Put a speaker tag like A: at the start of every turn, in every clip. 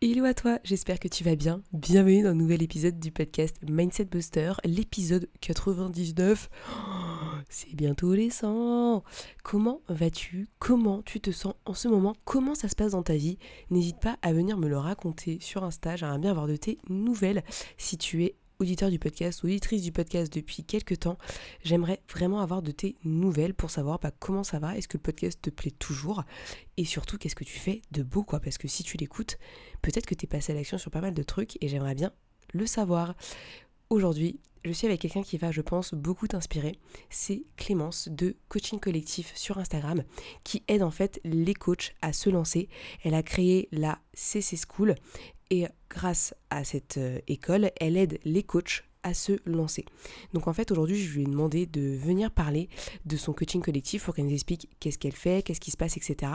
A: Hello à toi, j'espère que tu vas bien. Bienvenue dans un nouvel épisode du podcast Mindset Booster, l'épisode 99. c'est bientôt les 100. Comment vas-tu? Comment tu te sens en ce moment? Comment ça se passe dans ta vie? N'hésite pas à venir me le raconter sur Insta, j'aimerais bien avoir de tes nouvelles. Si tu es auditeur du podcast, auditrice du podcast depuis quelques temps, j'aimerais vraiment avoir de tes nouvelles pour savoir bah, comment ça va, est-ce que le podcast te plaît toujours? Et surtout qu'est-ce que tu fais de beau quoi? Parce que si tu l'écoutes, peut-être que tu es passé à l'action sur pas mal de trucs et j'aimerais bien le savoir. Aujourd'hui, je suis avec quelqu'un qui va, je pense, beaucoup t'inspirer. C'est Clémence de Coaching Collectif sur Instagram qui aide en fait les coachs à se lancer. Elle a créé la CC School et grâce à cette euh, école, elle aide les coachs à se lancer. Donc en fait aujourd'hui je lui ai demandé de venir parler de son coaching collectif pour qu'elle nous explique qu'est-ce qu'elle fait, qu'est-ce qui se passe, etc.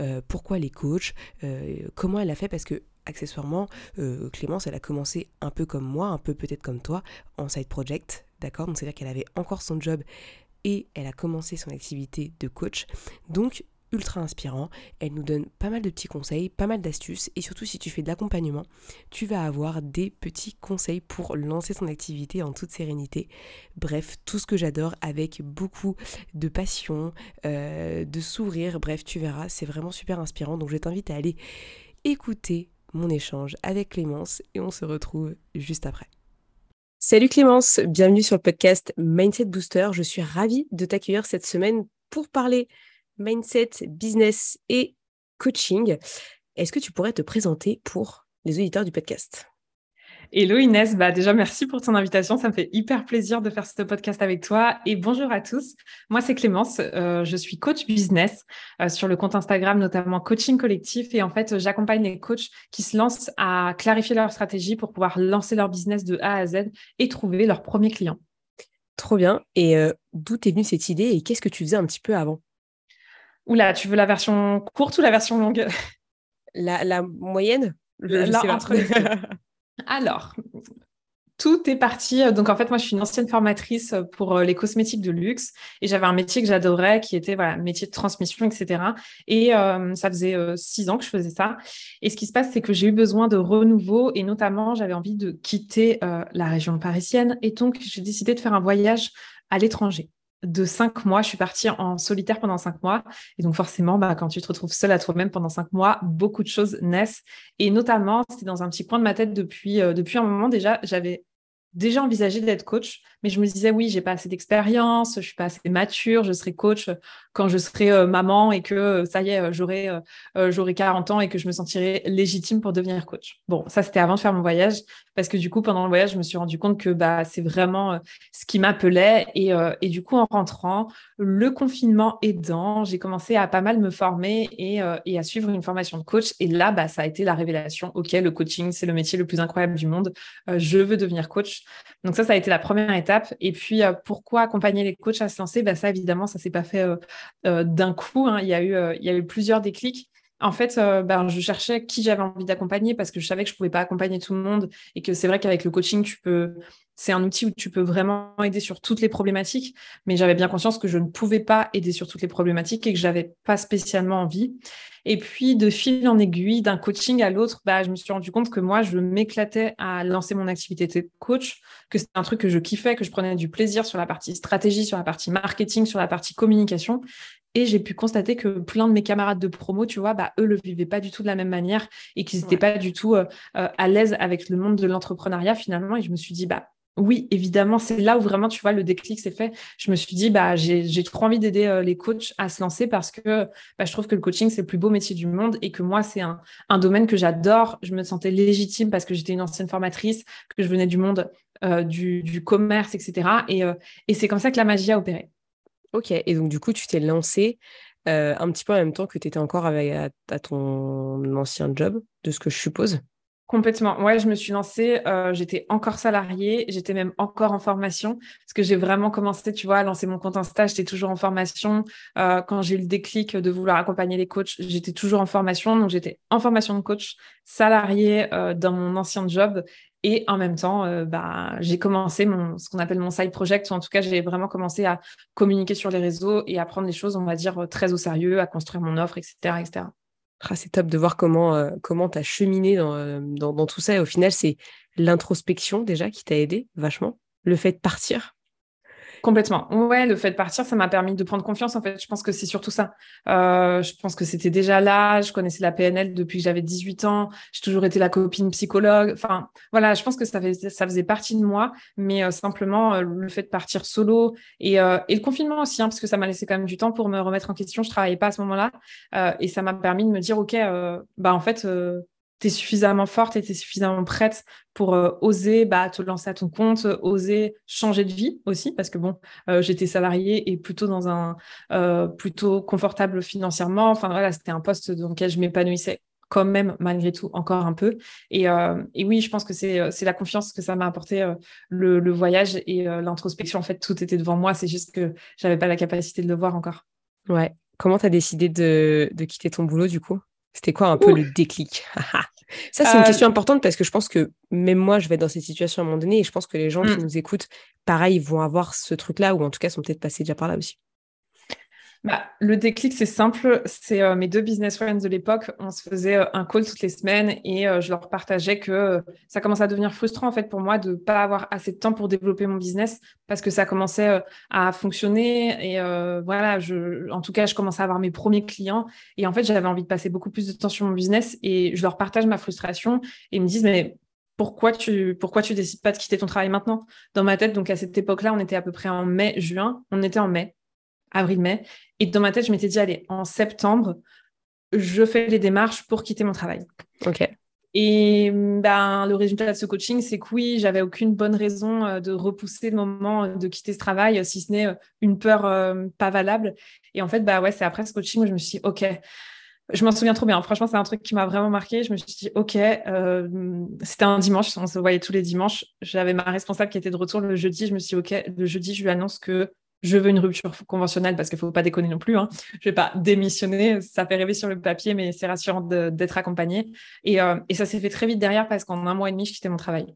A: Euh, pourquoi les coachs, euh, comment elle a fait parce que accessoirement Clémence elle a commencé un peu comme moi, un peu peut-être comme toi en side project, d'accord? Donc c'est-à-dire qu'elle avait encore son job et elle a commencé son activité de coach. Donc ultra inspirant. Elle nous donne pas mal de petits conseils, pas mal d'astuces et surtout si tu fais de l'accompagnement, tu vas avoir des petits conseils pour lancer ton activité en toute sérénité. Bref, tout ce que j'adore avec beaucoup de passion, euh, de sourire, bref, tu verras, c'est vraiment super inspirant. Donc je t'invite à aller écouter mon échange avec Clémence et on se retrouve juste après. Salut Clémence, bienvenue sur le podcast Mindset Booster. Je suis ravie de t'accueillir cette semaine pour parler mindset, business et coaching. Est-ce que tu pourrais te présenter pour les auditeurs du podcast?
B: Hello Inès, bah déjà merci pour ton invitation, ça me fait hyper plaisir de faire ce podcast avec toi et bonjour à tous. Moi c'est Clémence, euh, je suis coach business euh, sur le compte Instagram notamment Coaching Collectif et en fait j'accompagne les coachs qui se lancent à clarifier leur stratégie pour pouvoir lancer leur business de A à Z et trouver leurs premiers clients.
A: Trop bien et euh, d'où est venue cette idée et qu'est-ce que tu faisais un petit peu avant?
B: Oula, tu veux la version courte ou la version longue?
A: La, moyenne?
B: Alors, tout est parti. Donc, en fait, moi, je suis une ancienne formatrice pour euh, les cosmétiques de luxe et j'avais un métier que j'adorais qui était voilà, métier de transmission, etc. Et euh, ça faisait euh, six ans que je faisais ça. Et ce qui se passe, c'est que j'ai eu besoin de renouveau et notamment, j'avais envie de quitter la région parisienne. Et donc, j'ai décidé de faire un voyage à l'étranger de cinq mois. Je suis partie en solitaire pendant cinq mois. Et donc, forcément, bah, quand tu te retrouves seule à toi-même pendant cinq mois, beaucoup de choses naissent. Et notamment, c'était dans un petit coin de ma tête depuis, euh, depuis un moment déjà. J'avais déjà envisagé d'être coach, mais je me disais oui, j'ai pas assez d'expérience, je suis pas assez mature, je serai coach quand je serai euh, maman et que euh, ça y est, j'aurai j'aurai 40 ans et que je me sentirai légitime pour devenir coach. Bon, ça c'était avant de faire mon voyage parce que du coup pendant le voyage, je me suis rendu compte que bah c'est vraiment ce qui m'appelait et, et du coup en rentrant, le confinement aidant, j'ai commencé à pas mal me former et, et, à suivre une formation de coach et là bah ça a été la révélation. OK, le coaching, c'est le métier le plus incroyable du monde. je veux devenir coach. Donc ça ça a été la première étape et puis, euh, pourquoi accompagner les coachs à se lancer? Bah, Ça, évidemment, ça ne s'est pas fait euh, euh, d'un coup. Hein. Il y a eu plusieurs déclics. En fait, ben, je cherchais qui j'avais envie d'accompagner parce que je savais que je pouvais pas accompagner tout le monde et que c'est vrai qu'avec le coaching, tu peux, c'est un outil où tu peux vraiment aider sur toutes les problématiques, mais j'avais bien conscience que je ne pouvais pas aider sur toutes les problématiques et que j'avais pas spécialement envie. Et puis, de fil en aiguille, d'un coaching à l'autre, bah, je me suis rendu compte que moi, je m'éclatais à lancer mon activité de coach, que c'était un truc que je kiffais, que je prenais du plaisir sur la partie stratégie, sur la partie marketing, sur la partie communication. Et j'ai pu constater que plein de mes camarades de promo, tu vois, bah, eux le vivaient pas du tout de la même manière et qu'ils n'étaient pas du tout euh, euh, à l'aise avec le monde de l'entrepreneuriat finalement. Et je me suis dit, bah, oui, évidemment, c'est là où vraiment, tu vois, le déclic s'est fait. Je me suis dit, bah, j'ai trop envie d'aider euh, les coachs à se lancer parce que bah, je trouve que le coaching, c'est le plus beau métier du monde et que moi, c'est un, domaine que j'adore. Je me sentais légitime parce que j'étais une ancienne formatrice, que je venais du monde euh, du, commerce, etc. Euh, et, c'est comme ça que la magie a opéré.
A: Ok, et donc du coup, tu t'es lancé un petit peu en même temps que tu étais encore à ton ancien job, de ce que je suppose?
B: Complètement. Ouais, je me suis lancée, euh, j'étais encore salariée, j'étais même encore en formation parce que j'ai vraiment commencé, tu vois, à lancer mon compte Insta, j'étais toujours en formation. Euh, quand j'ai eu le déclic de vouloir accompagner les coachs, j'étais toujours en formation. Donc, j'étais en formation de coach, salariée euh, dans mon ancien job et en même temps, bah, j'ai commencé mon, ce qu'on appelle mon side project, ou en tout cas, j'ai vraiment commencé à communiquer sur les réseaux et à prendre les choses, on va dire, très au sérieux, à construire mon offre, etc. etc.
A: Ah, c'est top de voir comment euh, comment cheminé euh, dans, dans, tout ça. Et au final, c'est l'introspection déjà qui t'a aidé vachement. Le fait de partir,
B: Complètement. Ouais, le fait de partir, ça m'a permis de prendre confiance. En fait, je pense que c'est surtout ça. Euh, je pense que c'était déjà là. Je connaissais la PNL depuis que j'avais 18 ans. J'ai toujours été la copine psychologue. Enfin, voilà, je pense que ça, faisait, partie de moi. Mais euh, simplement, euh, le fait de partir solo et, et le confinement aussi, hein, parce que ça m'a laissé quand même du temps pour me remettre en question. Je travaillais pas à ce moment-là. et ça m'a permis de me dire, OK, bah en fait, tu es suffisamment forte et tu es suffisamment prête pour euh, oser bah, te lancer à ton compte, oser changer de vie aussi, parce que bon, euh, j'étais salariée et plutôt dans un euh, plutôt confortable financièrement. Enfin voilà, c'était un poste dans lequel je m'épanouissais quand même malgré tout encore un peu. Et, oui, je pense que c'est la confiance que ça m'a apporté le, voyage et l'introspection. En fait, tout était devant moi. C'est juste que j'avais pas la capacité de le voir encore.
A: Ouais. Comment tu as décidé de, de quitter ton boulot du coup? C'était quoi un peu le déclic? Ça, c'est une euh, question importante parce que je pense que même moi, je vais être dans cette situation à un moment donné et je pense que les gens qui mmh. nous écoutent, pareil, vont avoir ce truc-là ou en tout cas sont peut-être passés déjà par là aussi.
B: Bah, le déclic, c'est simple. C'est euh, mes deux business friends de l'époque. On se faisait euh, un call toutes les semaines et euh, je leur partageais que ça commençait à devenir frustrant en fait pour moi de ne pas avoir assez de temps pour développer mon business parce que ça commençait à fonctionner et voilà. En tout cas, je commençais à avoir mes premiers clients et en fait, j'avais envie de passer beaucoup plus de temps sur mon business et je leur partage ma frustration et ils me disent mais pourquoi tu pourquoi tu décides pas de quitter ton travail maintenant? Dans ma tête, donc à cette époque-là, on était à peu près en mai, juin. On était en mai avril-mai. Et dans ma tête, je m'étais dit, allez, en septembre, je fais les démarches pour quitter mon travail.
A: OK.
B: Et ben, le résultat de ce coaching, c'est que oui, j'avais aucune bonne raison euh, de repousser le moment euh, de quitter ce travail, si ce n'est euh, une peur pas valable. Et en fait, bah ouais, c'est après ce coaching où je me suis dit, OK, je m'en souviens trop bien. Franchement, c'est un truc qui m'a vraiment marqué. Je me suis dit, OK, c'était un dimanche, on se voyait tous les dimanches. J'avais ma responsable qui était de retour le jeudi. Je me suis dit, OK, le jeudi, je lui annonce que je veux une rupture conventionnelle parce qu'il ne faut pas déconner non plus. Hein. Je ne vais pas démissionner, ça fait rêver sur le papier, mais c'est rassurant d'être accompagné. Euh, et, ça s'est fait très vite derrière parce qu'en un mois et demi, je quittais mon travail.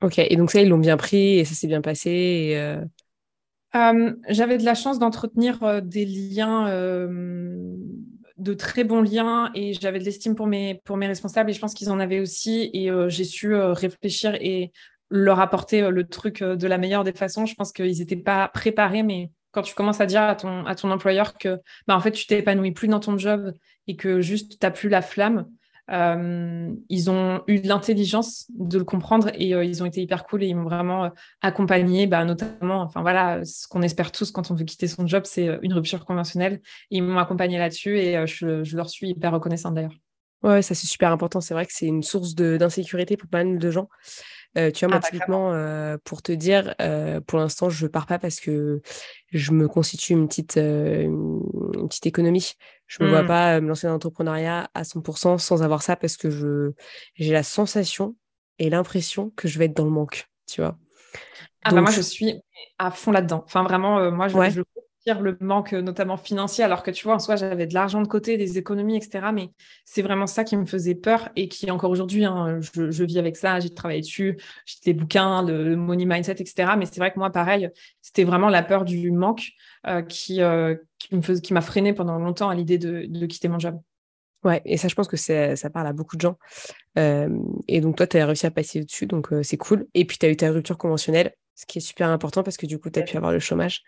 A: Ok, et donc ça, ils l'ont bien pris et ça s'est bien passé. Euh,
B: euh, j'avais de la chance d'entretenir des liens, de très bons liens, et j'avais de l'estime pour mes, pour mes responsables, et je pense qu'ils en avaient aussi, et j'ai su réfléchir et leur apporter euh, le truc euh, de la meilleure des façons. Je pense qu'ils n'étaient pas préparés, mais quand tu commences à dire à ton, à ton employeur que bah, en fait, tu t'épanouis plus dans ton job et que juste tu n'as plus la flamme, euh, ils ont eu l'intelligence de le comprendre et ils ont été hyper cool et ils m'ont vraiment accompagné, bah, notamment, enfin voilà, ce qu'on espère tous quand on veut quitter son job, c'est une rupture conventionnelle. ils m'ont accompagné là-dessus et je, je, leur suis hyper reconnaissante d'ailleurs.
A: Ouais, ça c'est super important. C'est vrai que c'est une source d'insécurité pour pas mal de gens. Euh, tu vois, moi, ah, bah, typiquement, euh, pour te dire, euh, pour l'instant, je pars pas parce que je me constitue une petite, une petite économie. Je me vois mmh. pas me lancer dans l'entrepreneuriat à 100% sans avoir ça parce que je j'ai la sensation et l'impression que je vais être dans le manque, tu vois?
B: Ah bah moi, je suis à fond là-dedans. Enfin, vraiment, moi, je, je le manque euh, notamment financier, alors que tu vois, en soi, j'avais de l'argent de côté, des économies, etc. Mais c'est vraiment ça qui me faisait peur et qui, encore aujourd'hui, hein, je, vis avec ça, j'ai travaillé dessus, j'ai des bouquins, le, money mindset, etc. Mais c'est vrai que moi, pareil, c'était vraiment la peur du manque euh, qui, euh, qui, me qui m'a freiné pendant longtemps à l'idée de, quitter mon job.
A: Ouais, et ça, je pense que ça parle à beaucoup de gens. et donc, toi, tu as réussi à passer dessus, donc c'est cool. Et puis, tu as eu ta rupture conventionnelle, ce qui est super important parce que du coup, tu as pu avoir le chômage.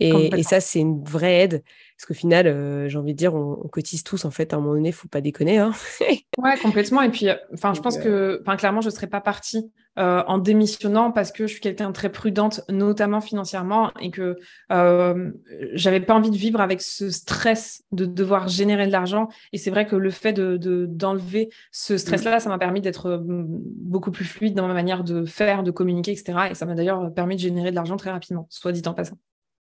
A: Et, ça, c'est une vraie aide. Parce qu'au final, euh, j'ai envie de dire, on, cotise tous, en fait. À un moment donné, il ne faut pas déconner. Hein
B: ouais, complètement. Et puis, euh, enfin, je pense que, enfin, clairement, je ne serais pas partie euh, en démissionnant parce que je suis quelqu'un de très prudente, notamment financièrement, et que euh, j'avais pas envie de vivre avec ce stress de devoir générer de l'argent. Et c'est vrai que le fait de, d'enlever ce mmh. stress-là, ça m'a permis d'être beaucoup plus fluide dans ma manière de faire, de communiquer, etc. Et ça m'a d'ailleurs permis de générer de l'argent très rapidement, soit dit en passant.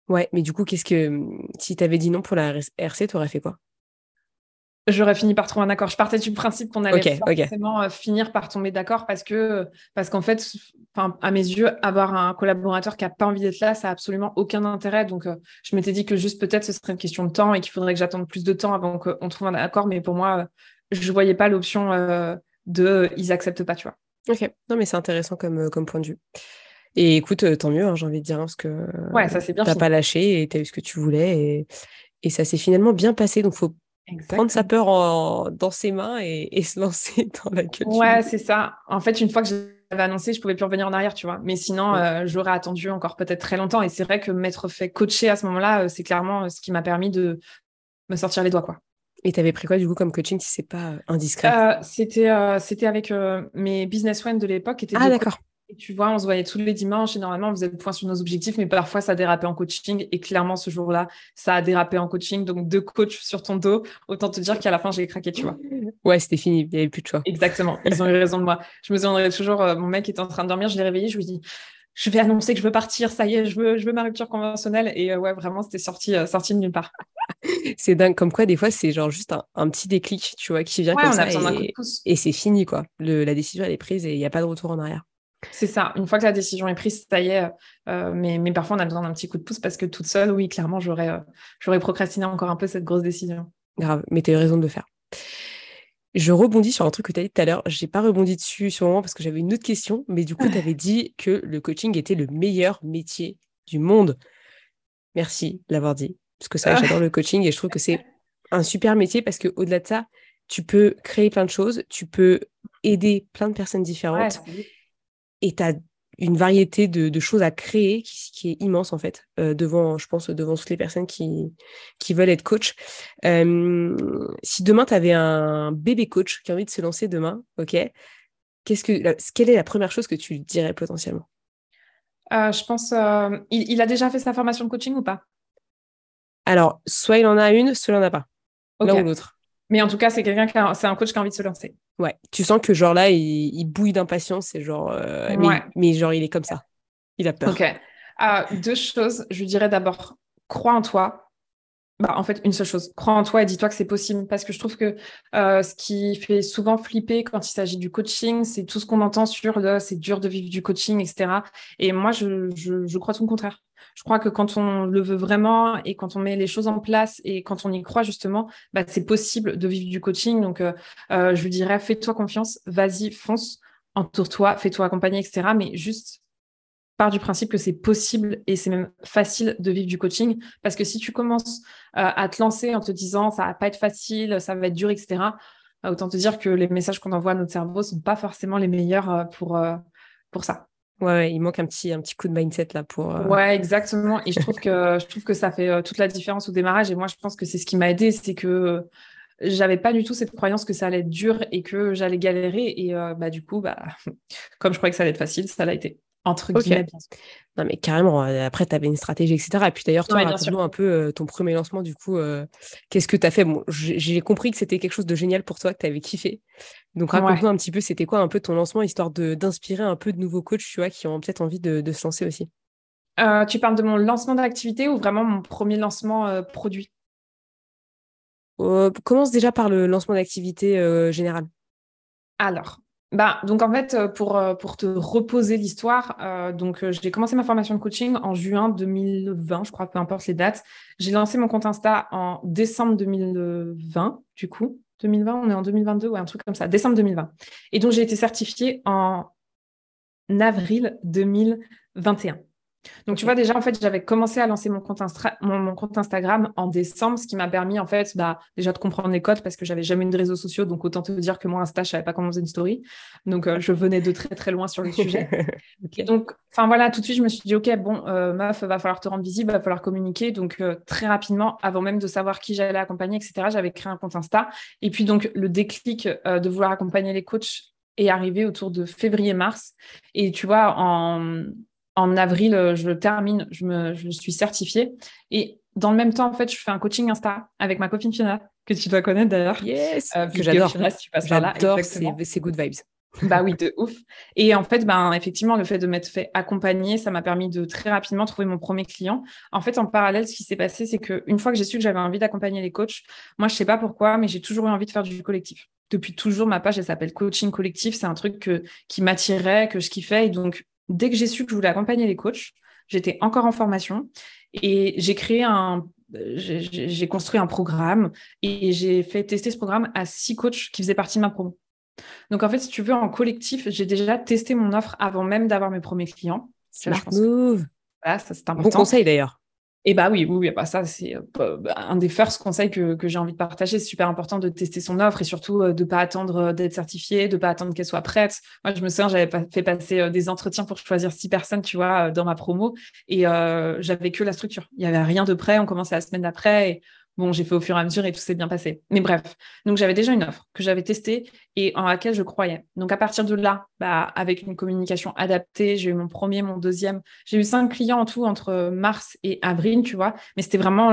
A: Ouais, mais du coup, qu'est-ce que si tu avais dit non pour la RC, tu aurais fait quoi?
B: J'aurais fini par trouver un accord. Je partais du principe qu'on allait forcément euh, finir par tomber d'accord parce que, parce qu'en fait, à mes yeux, avoir un collaborateur qui n'a pas envie d'être là, ça n'a absolument aucun intérêt. Donc, euh, je m'étais dit que juste peut-être ce serait une question de temps et qu'il faudrait que j'attende plus de temps avant qu'on trouve un accord. Mais pour moi, je ne voyais pas l'option de ils acceptent pas, tu vois.
A: Ok, non, mais c'est intéressant comme, comme point de vue. Et écoute, tant mieux, hein, j'ai envie de dire, hein, parce que
B: ouais, ça c'est bien.
A: T'as pas lâché et tu as eu ce que tu voulais et, et ça s'est finalement bien passé. Donc, faut prendre sa peur dans ses mains et, se lancer dans la culture.
B: Ouais, c'est ça. En fait, une fois que j'avais annoncé, je pouvais plus revenir en arrière, tu vois. Mais sinon, euh, j'aurais attendu encore peut-être très longtemps. Et c'est vrai que m'être fait coacher à ce moment-là, euh, c'est clairement euh, ce qui m'a permis de me sortir les doigts, quoi.
A: Et tu avais pris quoi du coup comme coaching si c'est pas indiscret?
B: C'était c'était avec mes business friends de l'époque.
A: Ah d'accord.
B: Et tu vois, on se voyait tous les dimanches et normalement, on faisait le point sur nos objectifs, mais parfois, ça dérapait en coaching. Et clairement, ce jour-là, ça a dérapé en coaching. Donc, deux coachs sur ton dos, autant te dire qu'à la fin, j'ai craqué, tu vois.
A: Ouais, c'était fini, il n'y avait plus de choix.
B: Exactement, ils ont eu raison de moi. Je me souviendrai toujours, euh, mon mec était en train de dormir, je l'ai réveillé, je lui dis, je vais annoncer que je veux partir, ça y est, je veux, je veux ma rupture conventionnelle. Et euh, ouais, vraiment, c'était sorti, euh, sorti de nulle part.
A: c'est dingue, comme quoi, des fois, c'est genre juste un, petit déclic, tu vois, qui vient comme ça. Et, et c'est fini, quoi. Le, la décision, elle est prise et il n'y a pas de retour en arrière.
B: C'est ça. Une fois que la décision est prise, ça y est. Euh, mais, mais, parfois, on a besoin d'un petit coup de pouce parce que toute seule, oui, clairement, j'aurais euh, j'aurais procrastiné encore un peu cette grosse décision.
A: Grave, mais tu as eu raison de le faire. Je rebondis sur un truc que tu as dit tout à l'heure. Je n'ai pas rebondi dessus sur le moment parce que j'avais une autre question, mais du coup, tu avais dit que le coaching était le meilleur métier du monde. Merci de l'avoir dit. Parce que ça, j'adore le coaching et je trouve que c'est un super métier parce qu'au-delà de ça, tu peux créer plein de choses, tu peux aider plein de personnes différentes et tu as une variété de, choses à créer qui, est immense en fait euh, devant je pense devant toutes les personnes qui, qui veulent être coach. Si demain tu avais un bébé coach qui a envie de se lancer demain ok qu'est-ce que quelle est la première chose que tu dirais potentiellement?
B: Euh, je pense euh, il, a déjà fait sa formation de coaching ou pas?
A: Alors soit il en a une soit il en a pas. L'un ou l'autre.
B: Mais en tout cas, c'est quelqu'un qui c'est un coach qui a envie de se lancer.
A: Ouais, tu sens que genre là, il, bouille d'impatience et genre, euh, mais, genre il est comme ça. Il a peur.
B: Ok. Ah, deux choses. Je dirais d'abord, crois en toi. Bah, en fait, une seule chose, crois en toi et dis-toi que c'est possible. Parce que je trouve que euh, ce qui fait souvent flipper quand il s'agit du coaching, c'est tout ce qu'on entend sur le c'est dur de vivre du coaching, etc. Et moi, je, je, je crois tout le contraire. Je crois que quand on le veut vraiment et quand on met les choses en place et quand on y croit justement, bah, c'est possible de vivre du coaching. Donc, euh, euh, je lui dirais, fais-toi confiance, vas-y, fonce, entoure-toi, fais-toi accompagner, etc. Mais juste part du principe que c'est possible et c'est même facile de vivre du coaching. Parce que si tu commences euh, à te lancer en te disant ça va pas être facile, ça va être dur, etc., autant te dire que les messages qu'on envoie à notre cerveau sont pas forcément les meilleurs pour ça.
A: Ouais, il manque un petit, un petit coup de mindset là pour.
B: Euh, ouais, exactement. Et je trouve que je trouve que ça fait euh, toute la différence au démarrage. Et moi, je pense que c'est ce qui m'a aidé, c'est que j'avais pas du tout cette croyance que ça allait être dur et que j'allais galérer. Et euh, bah du coup, bah comme je croyais que ça allait être facile, ça l'a été entre guillemets.
A: Non, mais carrément, euh, après, tu avais une stratégie, etc. Et puis d'ailleurs, toi, raconte-nous un peu euh, ton premier lancement, du coup, euh, qu'est-ce que tu as fait? Bon, J'ai compris que c'était quelque chose de génial pour toi, que tu avais kiffé. Donc, raconte-nous un petit peu, c'était quoi un peu ton lancement, histoire d'inspirer un peu de nouveaux coachs, tu vois, qui ont peut-être envie de, de, se lancer aussi?
B: tu parles de mon lancement d'activité ou vraiment mon premier lancement produit?
A: Commence déjà par le lancement d'activité général.
B: Alors, bah, donc en fait, euh, pour, euh, pour te reposer l'histoire, euh, donc j'ai commencé ma formation de coaching en juin 2020, je crois, peu importe les dates. J'ai lancé mon compte Insta en décembre 2020, du coup. 2020, on est en 2022, ou un truc comme ça, décembre 2020. Et donc j'ai été certifiée en avril 2021. Donc, tu vois, déjà, en fait, j'avais commencé à lancer mon compte, mon, compte Instagram en décembre, ce qui m'a permis, en fait, bah, déjà de comprendre les codes parce que j'avais jamais eu de réseaux sociaux. Donc, autant te dire que moi, Insta, je savais pas comment faisait une story. Donc, euh, je venais de très, très loin sur le sujet. donc, enfin, voilà, tout de suite, je me suis dit, OK, bon, euh, meuf, va falloir te rendre visible, va falloir communiquer. Donc, euh, très rapidement, avant même de savoir qui j'allais accompagner, etc., j'avais créé un compte Insta. Et puis, donc, le déclic de vouloir accompagner les coachs est arrivé autour de février-mars. Et tu vois, en en avril, euh, je termine, je, me, je suis certifiée. Et dans le même temps, en fait, je fais un coaching Insta avec ma copine Fiona, que tu dois connaître d'ailleurs.
A: Yes, euh, que j'adore.
B: J'adore
A: ces good vibes.
B: Bah oui, de ouf. Et en fait, ben, effectivement, le fait de m'être fait accompagner, ça m'a permis de très rapidement trouver mon premier client. En fait, en parallèle, ce qui s'est passé, c'est qu'une fois que j'ai su que j'avais envie d'accompagner les coachs, moi, je sais pas pourquoi, mais j'ai toujours eu envie de faire du collectif. Depuis toujours, ma page, elle s'appelle Coaching Collectif. C'est un truc qui m'attirait, que je kiffais. Et donc, dès que j'ai su que je voulais accompagner les coachs, j'étais encore en formation et j'ai créé un, j'ai construit un programme et j'ai fait tester ce programme à six coachs qui faisaient partie de ma promo. Donc en fait, si tu veux, en collectif, j'ai déjà testé mon offre avant même d'avoir mes premiers clients.
A: Smart move.
B: ça c'est important.
A: Bon conseil d'ailleurs.
B: Et bah oui, oui, oui bah ça, c'est euh, bah, un des first conseils que, j'ai envie de partager. C'est super important de tester son offre et surtout euh, de ne pas attendre euh, d'être certifié, de ne pas attendre qu'elle soit prête. Moi, je me souviens, j'avais fait passer des entretiens pour choisir six personnes, tu vois, dans ma promo et j'avais que la structure. Il n'y avait rien de prêt. On commençait la semaine d'après Bon, j'ai fait au fur et à mesure et tout s'est bien passé. Mais bref, donc j'avais déjà une offre que j'avais testée et en laquelle je croyais. Donc à partir de là, bah, avec une communication adaptée, j'ai eu mon premier, mon deuxième. J'ai eu cinq clients en tout entre mars et avril, tu vois. Mais c'était vraiment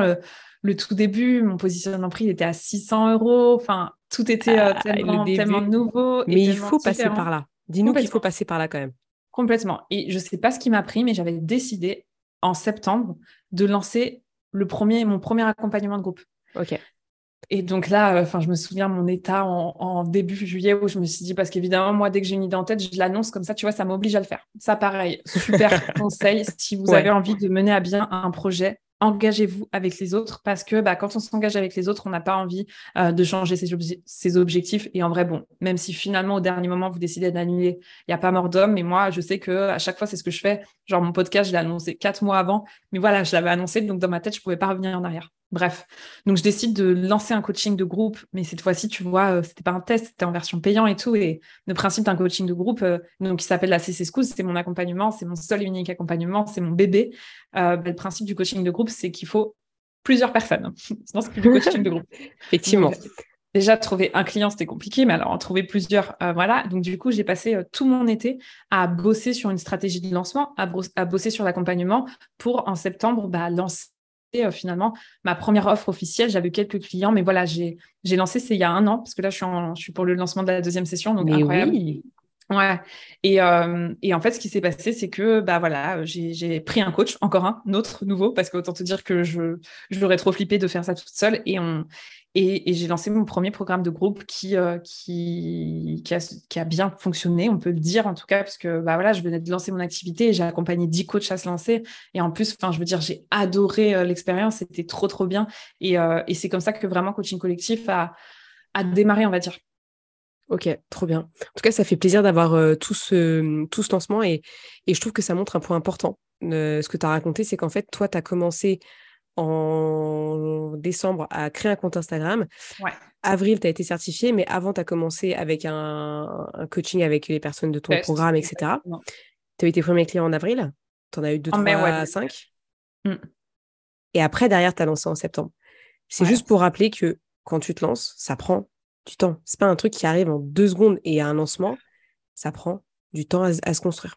B: le, tout début. Mon positionnement prix était à 600 euros. Enfin, tout était euh, ah, tellement, tellement, nouveau.
A: Mais il faut passer par là. Dis-nous qu'il faut passer par là quand même.
B: Complètement. Et je ne sais pas ce qui m'a pris, mais j'avais décidé en septembre de lancer le premier, mon premier accompagnement de groupe.
A: Ok.
B: Et donc là, euh, enfin, je me souviens mon état en, début juillet où je me suis dit, parce qu'évidemment, moi, dès que j'ai une idée en tête, je l'annonce comme ça, tu vois, ça m'oblige à le faire. Ça, pareil, super conseil. Si vous avez envie de mener à bien un projet, engagez-vous avec les autres parce que bah, quand on s'engage avec les autres, on n'a pas envie euh, de changer ses, objectifs. Et en vrai, bon, même si finalement au dernier moment vous décidez d'annuler, il n'y a pas mort d'homme. Mais moi, je sais que à chaque fois, c'est ce que je fais. Genre mon podcast, je l'ai annoncé quatre mois avant, mais voilà, je l'avais annoncé, donc dans ma tête, je pouvais pas revenir en arrière. Bref, donc je décide de lancer un coaching de groupe, mais cette fois-ci, tu vois, euh, c'était pas un test, c'était en version payant et tout. Et le principe d'un coaching de groupe, euh, donc qui s'appelle la CC School, c'est mon accompagnement, c'est mon seul et unique accompagnement, c'est mon bébé. Euh, bah, le principe du coaching de groupe, c'est qu'il faut plusieurs personnes. Sinon, c'est plus du coaching de groupe.
A: Effectivement.
B: déjà, trouver un client, c'était compliqué, mais alors en trouver plusieurs, voilà. Donc, du coup, j'ai passé tout mon été à bosser sur une stratégie de lancement, à, bosser sur l'accompagnement pour, en septembre, bah, lancer euh, finalement ma première offre officielle. J'avais quelques clients, mais voilà, j'ai lancé, c'est il y a un an, parce que là, je suis, je suis pour le lancement de la deuxième session. Donc, incroyable. Ouais. Et, euh, et, en fait, ce qui s'est passé, c'est que bah voilà, j'ai pris un coach, encore un, autre, nouveau, parce qu'autant te dire que je, je l'aurais trop flippé de faire ça toute seule. Et, on, et, j'ai lancé mon premier programme de groupe qui, euh, qui, qui, a, bien fonctionné, on peut le dire en tout cas, parce que bah voilà, je venais de lancer mon activité et j'ai accompagné 10 coachs à se lancer. Et en plus, je veux dire, j'ai adoré euh, l'expérience, c'était trop, trop bien. Et, et c'est comme ça que vraiment Coaching Collectif a, démarré, on va dire.
A: Ok, trop bien. En tout cas, ça fait plaisir d'avoir euh, tout, ce, tout ce lancement et, et, je trouve que ça montre un point important. Euh, ce que tu as raconté, c'est qu'en fait, toi, tu as commencé en décembre à créer un compte Instagram.
B: Ouais.
A: Avril, tu as été certifié, mais avant, tu as commencé avec un, coaching avec les personnes de ton programme, etc. Tu as eu tes premiers clients en avril? Tu en as eu 2, 3, 5. Et après, derrière, tu as lancé en septembre. C'est juste pour rappeler que quand tu te lances, ça prend du temps. C'est pas un truc qui arrive en deux secondes et à un lancement, ça prend du temps à, se construire.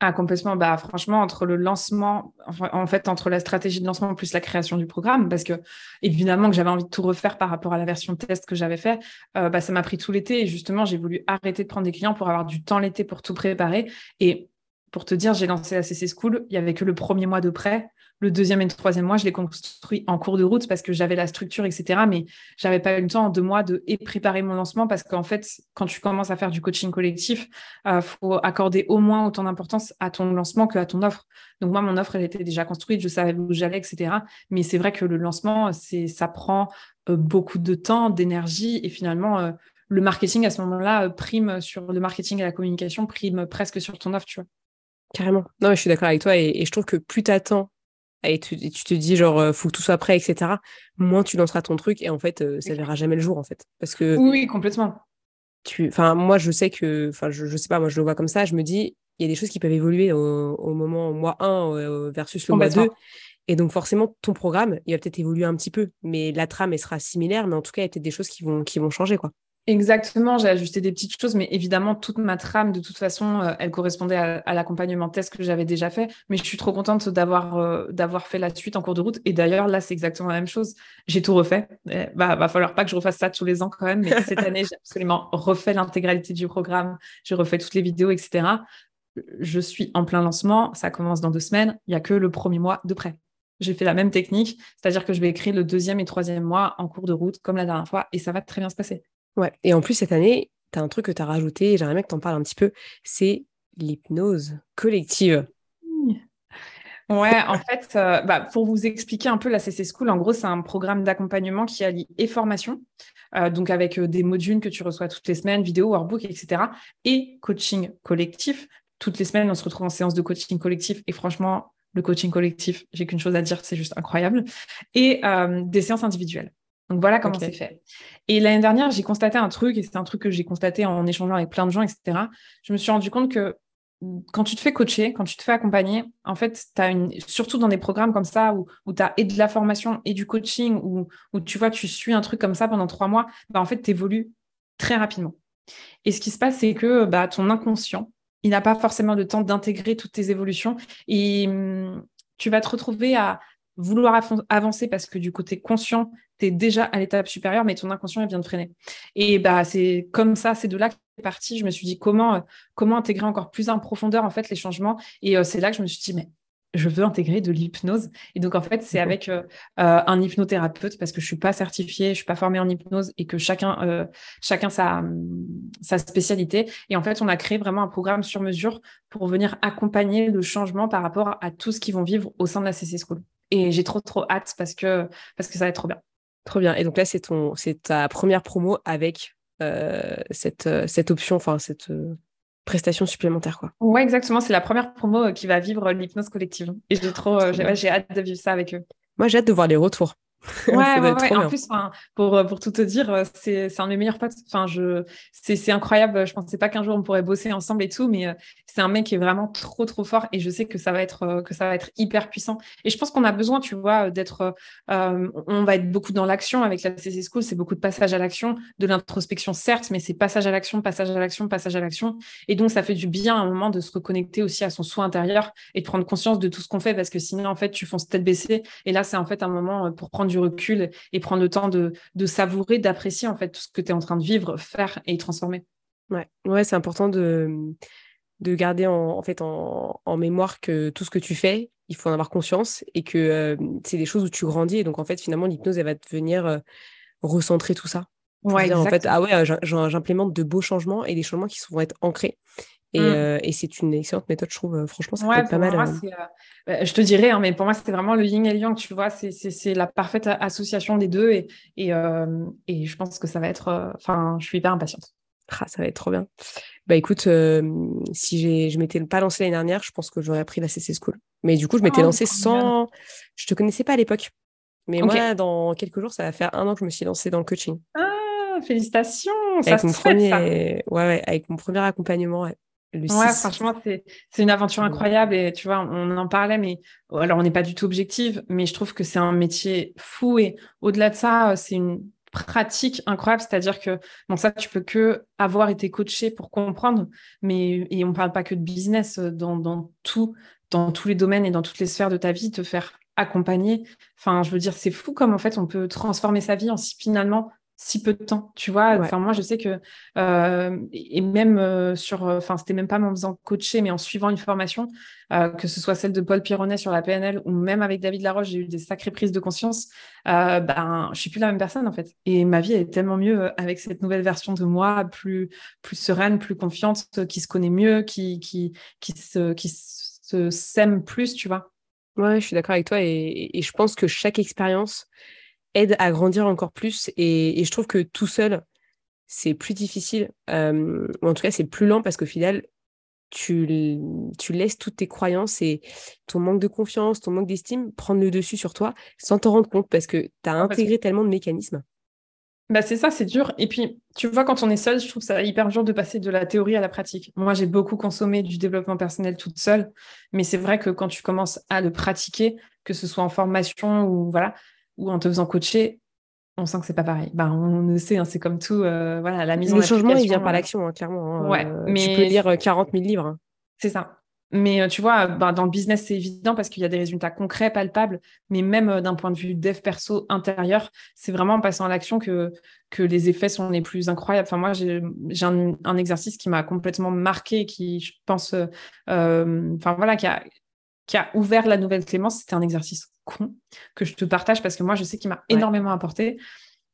B: Ah, complètement. Bah, franchement, entre le lancement, en fait, entre la stratégie de lancement plus la création du programme, parce que évidemment que j'avais envie de tout refaire par rapport à la version test que j'avais fait, euh, bah, ça m'a pris tout l'été et justement, j'ai voulu arrêter de prendre des clients pour avoir du temps l'été pour tout préparer. Et pour te dire, j'ai lancé la CC School, il y avait que le premier mois de prêt. Le deuxième et le troisième mois, je l'ai construit en cours de route parce que j'avais la structure, etc. Mais j'avais pas eu le temps en deux mois de préparer mon lancement parce qu'en fait, quand tu commences à faire du coaching collectif, il euh, faut accorder au moins autant d'importance à ton lancement que à ton offre. Donc moi, mon offre, elle était déjà construite, je savais où j'allais, etc. Mais c'est vrai que le lancement, c'est ça prend euh, beaucoup de temps, d'énergie et finalement. Euh, le marketing à ce moment-là prime sur le marketing et la communication, prime presque sur ton offre, tu vois.
A: Carrément. Non, je suis d'accord avec toi et, et je trouve que plus tu attends et tu, te dis genre euh, faut que tout soit prêt etc moins tu lanceras ton truc et en fait euh, ça verra jamais le jour en fait. Parce que
B: oui complètement.
A: tu enfin moi je sais que enfin je, je sais pas moi je le vois comme ça je me dis il y a des choses qui peuvent évoluer au, moment mois 1 euh, versus le mois 2 et donc forcément ton programme il va peut-être évoluer un petit peu mais la trame elle sera similaire mais en tout cas il y a peut-être des choses qui vont qui vont changer quoi
B: Exactement, j'ai ajusté des petites choses, mais évidemment, toute ma trame, de toute façon, euh, elle correspondait à, l'accompagnement test que j'avais déjà fait. Mais je suis trop contente d'avoir euh, d'avoir fait la suite en cours de route. Et d'ailleurs, là, c'est exactement la même chose. J'ai tout refait. Il bah, va falloir pas que je refasse ça tous les ans quand même. Mais cette année, j'ai absolument refait l'intégralité du programme. J'ai refait toutes les vidéos, etc. Je suis en plein lancement. Ça commence dans deux semaines. Il n'y a que le premier mois de prêt. J'ai fait la même technique, c'est-à-dire que je vais écrire le deuxième et troisième mois en cours de route, comme la dernière fois, et ça va très bien se passer.
A: Ouais, et en plus, cette année, tu as un truc que tu as rajouté, j'aimerais bien que tu en parles un petit peu, c'est l'hypnose collective.
B: Ouais, en fait, euh, bah, pour vous expliquer un peu la CC School, en gros, c'est un programme d'accompagnement qui allie et formation, euh, donc avec euh, des modules que tu reçois toutes les semaines, vidéos, workbooks, etc., et coaching collectif. Toutes les semaines, on se retrouve en séance de coaching collectif, et franchement, le coaching collectif, j'ai qu'une chose à dire, c'est juste incroyable, et des séances individuelles. Donc voilà comment c'est fait. Et l'année dernière, j'ai constaté un truc, et c'est un truc que j'ai constaté en échangeant avec plein de gens, etc. Je me suis rendu compte que quand tu te fais coacher, quand tu te fais accompagner, en fait, as une, surtout dans des programmes comme ça où, où tu as et de la formation et du coaching, où, où, tu vois, tu suis un truc comme ça pendant trois mois, bah, en fait, tu évolues très rapidement. Et ce qui se passe, c'est que bah, ton inconscient, il n'a pas forcément le temps d'intégrer toutes tes évolutions et hum, tu vas te retrouver à vouloir avancer parce que du côté conscient, tu es déjà à l'étape supérieure, mais ton inconscient, il vient de freiner. Et bah, c'est comme ça, c'est de là que c'est parti. Je me suis dit comment, euh, comment intégrer encore plus en profondeur en fait les changements? Et euh, c'est là que je me suis dit, mais je veux intégrer de l'hypnose. Et donc, en fait, c'est avec euh, un hypnothérapeute parce que je suis pas certifiée, je suis pas formée en hypnose et que chacun, chacun sa, sa spécialité. Et en fait, on a créé vraiment un programme sur mesure pour venir accompagner le changement par rapport à tout ce qu'ils vont vivre au sein de la CC School. Et j'ai trop, trop hâte parce que, parce que ça va être trop bien.
A: Trop bien. Et donc là, c'est ton, c'est ta première promo avec euh, cette, euh, cette option, enfin cette euh, prestation supplémentaire, quoi.
B: Ouais, exactement. C'est la première promo qui va vivre l'hypnose collective. Et j'ai trop, j'ai hâte de vivre ça avec eux.
A: Moi, j'ai hâte de voir les retours.
B: Ouais, ouais, En plus, pour, euh, pour tout te dire, euh, c'est un de mes meilleurs potes. Enfin, je, c'est incroyable. Je pensais pas qu'un jour on pourrait bosser ensemble et tout, mais euh, c'est un mec qui est vraiment trop, trop fort et je sais que ça va être, que ça va être hyper puissant. Et je pense qu'on a besoin, tu vois, d'être, on va être beaucoup dans l'action avec la CC School. C'est beaucoup de passage à l'action, de l'introspection, certes, mais c'est passage à l'action, passage à l'action, passage à l'action. Et donc, ça fait du bien à un moment de se reconnecter aussi à son soi intérieur et de prendre conscience de tout ce qu'on fait parce que sinon, en fait, tu fonces tête baissée. Et là, c'est en fait un moment pour prendre du recul et prendre le temps de, savourer, d'apprécier en fait tout ce que tu es en train de vivre, faire et transformer.
A: Ouais, ouais c'est important de, de garder en, fait en, mémoire que tout ce que tu fais, il faut en avoir conscience et que euh, c'est des choses où tu grandis. Et donc, en fait, finalement, l'hypnose, elle va te venir euh, recentrer tout ça.
B: Ouais,
A: en fait, ah ouais, j'implémente de beaux changements et des changements qui vont être ancrés. Et, mmh. et c'est une excellente méthode, je trouve. Franchement, ça peut être pas mal.
B: Bah, je te dirais, hein, mais pour moi, c'était vraiment le yin et le yang, tu vois, c'est la parfaite association des deux et, et, euh, et, je pense que ça va être, euh, enfin, je suis hyper impatiente.
A: Ah, ça va être trop bien. Bah écoute, euh, si je m'étais pas lancée l'année dernière, je pense que j'aurais pris la CC School. Mais du coup, je m'étais oh, lancée sans. Je te connaissais pas à l'époque. Mais moi, dans quelques jours, ça va faire un an que je me suis lancée dans le coaching.
B: Ah, félicitations!
A: Avec, mon, premier... Ouais, ouais, avec mon premier accompagnement. Ouais
B: ouais, franchement, c'est une aventure incroyable et tu vois, on en parlait, mais alors on n'est pas du tout objectif, mais je trouve que c'est un métier fou et au-delà de ça, c'est une pratique incroyable, c'est-à-dire que bon ça tu peux que avoir été coaché pour comprendre, mais et on parle pas que de business dans, dans tout, dans tous les domaines et dans toutes les sphères de ta vie, te faire accompagner. Enfin, je veux dire, c'est fou comme en fait on peut transformer sa vie en si finalement si peu de temps, tu vois? Enfin, moi, je sais que, euh, et même euh, sur, enfin, c'était même pas en faisant coacher, mais en suivant une formation, euh, que ce soit celle de Paul Pironnet sur la PNL ou même avec David Laroche, j'ai eu des sacrées prises de conscience. ben, je suis plus la même personne, en fait. Et ma vie est tellement mieux avec cette nouvelle version de moi, plus, plus sereine, plus confiante, qui se connaît mieux, qui, qui, qui se, qui se sème plus, tu vois?
A: Ouais, je suis d'accord avec toi et, et je pense que chaque expérience, aide à grandir encore plus. Et, je trouve que tout seul, c'est plus difficile. Euh, ou en tout cas, c'est plus lent parce qu'au final, tu, tu laisses toutes tes croyances et ton manque de confiance, ton manque d'estime prendre le dessus sur toi sans t'en rendre compte parce que tu as intégré tellement de mécanismes.
B: Bah c'est ça, c'est dur. Et puis, tu vois, quand on est seul, je trouve ça hyper dur de passer de la théorie à la pratique. Moi, j'ai beaucoup consommé du développement personnel toute seule, mais c'est vrai que quand tu commences à le pratiquer, que ce soit en formation ou voilà, ou en te faisant coacher, on sent que c'est pas pareil. Ben, on le sait, hein, c'est comme tout. voilà, la mise
A: le changement, il vient par l'action, hein, clairement.
B: Hein. Ouais,
A: mais... Tu peux lire 40 000 livres.
B: C'est ça. Mais euh, tu vois, ben, dans le business, c'est évident parce qu'il y a des résultats concrets, palpables, mais même euh, d'un point de vue dev perso intérieur, c'est vraiment en passant à l'action que, que les effets sont les plus incroyables. Enfin, moi, j'ai un, un, exercice qui m'a complètement marqué, qui, je pense, euh, enfin voilà, qui a, qui a ouvert la nouvelle Clémence. C'était un exercice con que je te partage parce que moi, je sais qu'il m'a énormément apporté.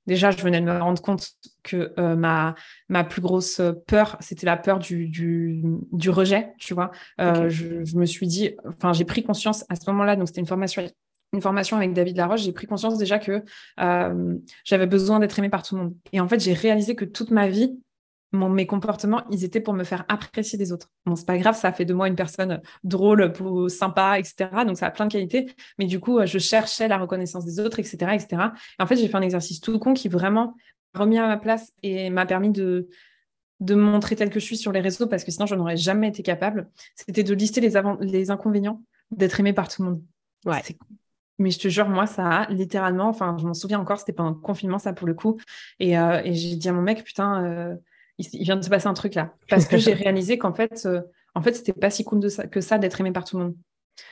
B: Déjà, je venais de me rendre compte que euh, ma, ma plus grosse peur, c'était la peur du, du, du, rejet, tu vois. Euh, je, je, me suis dit, enfin, j'ai pris conscience à ce moment-là, donc c'était une formation, une formation avec David Laroche, j'ai pris conscience déjà que euh, j'avais besoin d'être aimée par tout le monde. Et en fait, j'ai réalisé que toute ma vie, mes comportements, ils étaient pour me faire apprécier des autres. Bon, c'est pas grave, ça fait de moi une personne drôle, sympa, etc. Donc, ça a plein de qualités. Mais du coup, je cherchais la reconnaissance des autres, etc., etc. Et en fait, j'ai fait un exercice tout con qui vraiment remis à ma place et m'a permis de, de me montrer tel que je suis sur les réseaux parce que sinon, je n'aurais jamais été capable. C'était de lister les, les inconvénients d'être aimé par tout le monde.
A: Ouais.
B: Mais je te jure, moi, ça a littéralement, enfin, je m'en souviens encore, c'était pendant le confinement, ça pour le coup. Et, euh, et j'ai dit à mon mec, putain, euh, il, vient de se passer un truc là. Parce que j'ai réalisé qu'en fait, euh, en fait, c'était pas si cool de ça, que ça d'être aimé par tout le monde.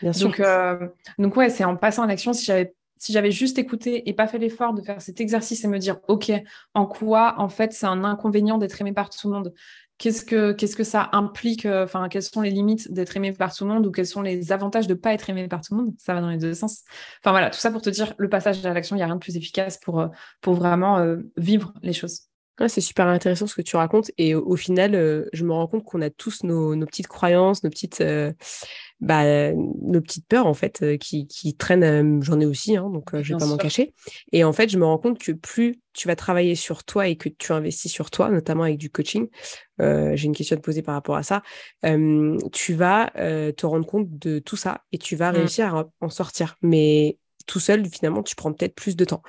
A: Bien sûr.
B: Donc, euh, donc ouais, c'est en passant à l'action, si j'avais si j'avais juste écouté et pas fait l'effort de faire cet exercice et me dire, OK, en quoi, en fait, c'est un inconvénient d'être aimé par tout le monde? Qu'est-ce que, qu'est-ce que ça implique euh, Enfin, quelles sont les limites d'être aimé par tout le monde ou quels sont les avantages de ne pas être aimé par tout le monde? Ça va dans les deux sens. Enfin, voilà, tout ça pour te dire, le passage à l'action, il n'y a rien de plus efficace pour, pour vraiment vivre les choses
A: c'est super intéressant ce que tu racontes. Et au, final, euh, je me rends compte qu'on a tous nos, petites croyances, nos petites, euh, bah, nos petites peurs, en fait, euh, qui, traînent. J'en ai aussi, hein, donc je vais pas m'en cacher. Et en fait, je me rends compte que plus tu vas travailler sur toi et que tu investis sur toi, notamment avec du coaching, j'ai une question à te poser par rapport à ça, tu vas te rendre compte de tout ça et tu vas mmh. réussir à en sortir. Mais tout seul, finalement, tu prends peut-être plus de temps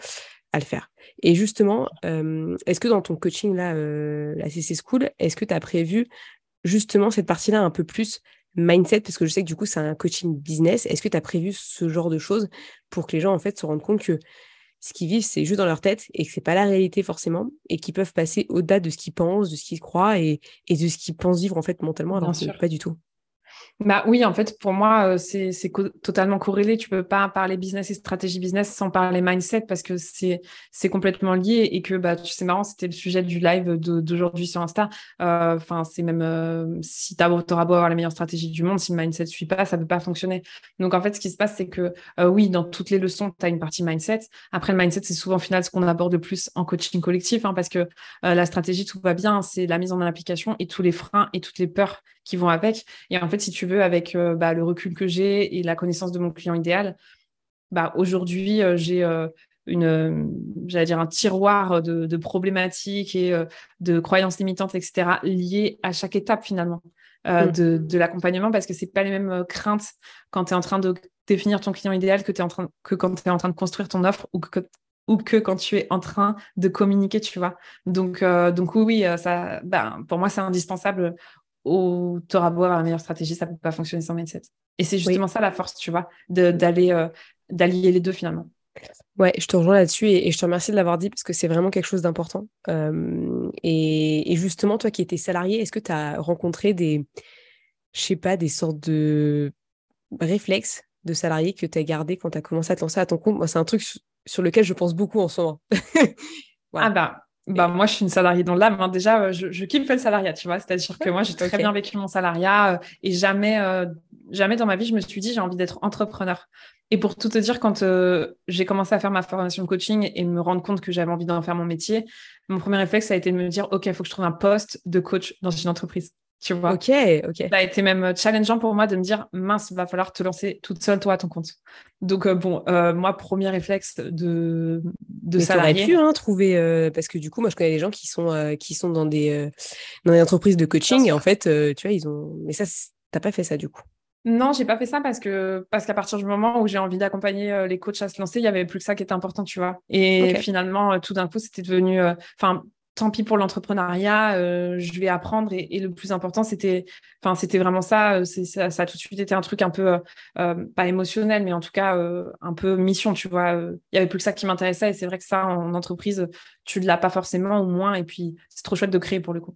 A: à le faire. Et justement, est-ce que dans ton coaching, là, la CC School, est-ce que tu as prévu justement cette partie-là un peu plus mindset? Parce que je sais que du coup, c'est un coaching business. Est-ce que tu as prévu ce genre de choses pour que les gens, en fait, se rendent compte que ce qu'ils vivent, c'est juste dans leur tête et que c'est pas la réalité forcément et qu'ils peuvent passer au-delà de ce qu'ils pensent, de ce qu'ils croient et, et, de ce qu'ils pensent vivre en fait mentalement alors que pas du tout?
B: Bah oui, en fait, pour moi, euh, c'est totalement corrélé. Tu peux pas parler business et stratégie business sans parler mindset parce que c'est complètement lié et que bah, c'est marrant, c'était le sujet du live d'aujourd'hui sur Insta. Euh, enfin, c'est même euh, si tu auras beau avoir les meilleures stratégies du monde, si le mindset ne suit pas, ça peut pas fonctionner. Donc en fait, ce qui se passe, c'est que oui, dans toutes les leçons, tu as une partie mindset. Après, le mindset, c'est souvent au final ce qu'on aborde le plus en coaching collectif hein, parce que la stratégie, tout va bien, c'est la mise en application et tous les freins et toutes les peurs qui vont avec. Et en fait, si tu veux, avec euh, bah, le recul que j'ai et la connaissance de mon client idéal, bah, aujourd'hui, euh, j'ai euh, une, j'allais dire un tiroir de, problématiques et de croyances limitantes, etc., liées à chaque étape finalement. Mm. de, l'accompagnement parce que c'est pas les mêmes craintes quand tu es en train de définir ton client idéal que, es en train, que quand tu es en train de construire ton offre ou que, ou que quand tu es en train de communiquer, tu vois. Donc, donc oui, oui ça, ben, pour moi, c'est indispensable ou tu auras beau avoir la meilleure stratégie, ça ne peut pas fonctionner sans mindset. Et c'est justement ça la force, tu vois, d'aller euh, d'allier les deux finalement.
A: Ouais, je te rejoins là-dessus et, je te remercie de l'avoir dit parce que c'est vraiment quelque chose d'important. Euh, et, justement, toi qui étais salarié, est-ce que tu as rencontré des, je sais pas, des sortes de réflexes de salarié que tu as gardé quand tu as commencé à te lancer à ton compte? Moi, c'est un truc sur lequel je pense beaucoup en ce moment.
B: Ah bah, bah, moi, je suis une salariée dans l'âme. Hein. Déjà, euh, je, je kiffe le salariat, tu vois. C'est-à-dire que moi, j'ai très bien vécu mon salariat euh, et jamais, euh, jamais dans ma vie, je me suis dit, j'ai envie d'être entrepreneur. Et pour tout te dire, quand j'ai commencé à faire ma formation de coaching et me rendre compte que j'avais envie d'en faire mon métier, mon premier réflexe, ça a été de me dire, OK, il faut que je trouve un poste de coach dans une entreprise tu vois.
A: Ok, ok.
B: Ça a été même euh, challengeant pour moi de me dire, mince, va falloir te lancer toute seule, toi, à ton compte. Donc, euh, bon, euh, moi, premier réflexe de, de Mais salarié.
A: pu hein, trouver, parce que du coup, moi, je connais des gens qui sont, qui sont dans, des, dans des entreprises de coaching et en fait, tu vois, ils ont. Mais ça, t'as pas fait ça du coup
B: non, j'ai pas fait ça parce que parce qu'à partir du moment où j'ai envie d'accompagner les coachs à se lancer, il y avait plus que ça qui était important, tu vois. Et finalement, tout d'un coup, c'était devenu, enfin, tant pis pour l'entrepreneuriat, euh, je vais apprendre. Et, le plus important, c'était, enfin, c'était vraiment ça, euh, ça, ça. a tout de suite été un truc un peu, euh, pas émotionnel, mais en tout cas un peu mission, tu vois. Il y avait plus que ça qui m'intéressait. Et c'est vrai que ça, en entreprise, tu ne l'as pas forcément ou moins. Et puis, c'est trop chouette de créer pour le coup.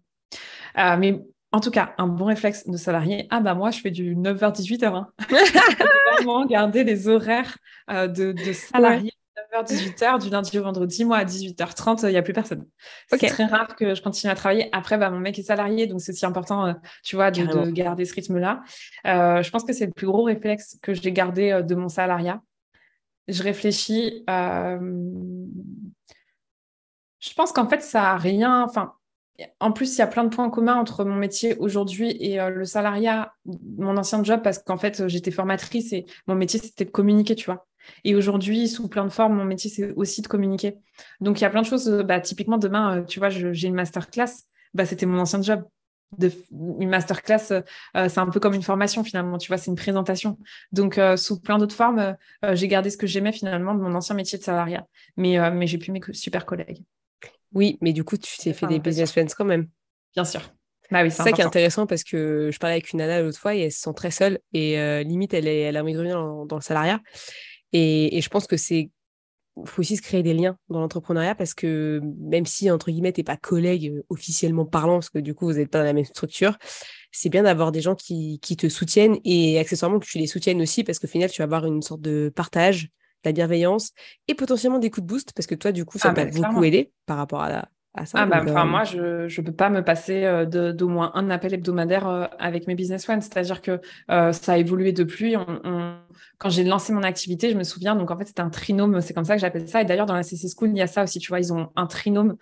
B: mais en tout cas, un bon réflexe de salarié. Ah bah moi, je fais du 9h-18h. Hein. vraiment garder les horaires de, de salariés 9h, 18h, du lundi au vendredi, moi à 18h30, il n'y a plus personne. C'est très rare que je continue à travailler. Après, bah, mon mec est salarié, donc c'est aussi important, euh, tu vois, de, garder ce rythme-là. Euh, je pense que c'est le plus gros réflexe que j'ai gardé euh, de mon salariat. Je réfléchis. Je pense qu'en fait, ça n'a rien. Enfin, en plus, il y a plein de points communs entre mon métier aujourd'hui et le salariat, mon ancien job, parce qu'en fait, j'étais formatrice et mon métier, c'était de communiquer, tu vois. Et aujourd'hui, sous plein de formes, mon métier, c'est aussi de communiquer. Donc, il y a plein de choses. Bah, typiquement, demain, euh, tu vois, j'ai une masterclass. Bah, C'était mon ancien job. De, une masterclass, euh, c'est un peu comme une formation finalement, tu vois, c'est une présentation. Donc, euh, sous plein d'autres formes, j'ai gardé ce que j'aimais finalement de mon ancien métier de salariat. Mais, mais j'ai pu mes super collègues.
A: Oui, mais du coup, tu t'es fait des business friends quand même.
B: Bien sûr.
A: Bah oui, c'est ça qui est intéressant parce que je parlais avec une nana l'autre fois et elle se sent très seule et limite elle, est, elle a envie de revenir dans, dans le salariat. Et, je pense que c'est faut aussi se créer des liens dans l'entrepreneuriat parce que même si, entre guillemets, tu n'es pas collègue euh, officiellement parlant, parce que du coup, vous n'êtes pas dans la même structure, c'est bien d'avoir des gens qui, qui, te soutiennent et accessoirement que tu les soutiennes aussi parce qu'au final, tu vas avoir une sorte de partage, de la bienveillance et potentiellement des coups de boost parce que toi, du coup, ça ah, t'a bah, beaucoup aidé par rapport à la,
B: ah bah, euh, moi, je ne peux pas me passer euh, d'au moins un appel hebdomadaire euh, avec mes business ones. C'est-à-dire que ça a évolué depuis. Quand j'ai lancé mon activité, je me souviens, donc en fait, c'était un trinôme, c'est comme ça que j'appelle ça. Et d'ailleurs, dans la CC School, il y a ça aussi, tu vois, ils ont un trinôme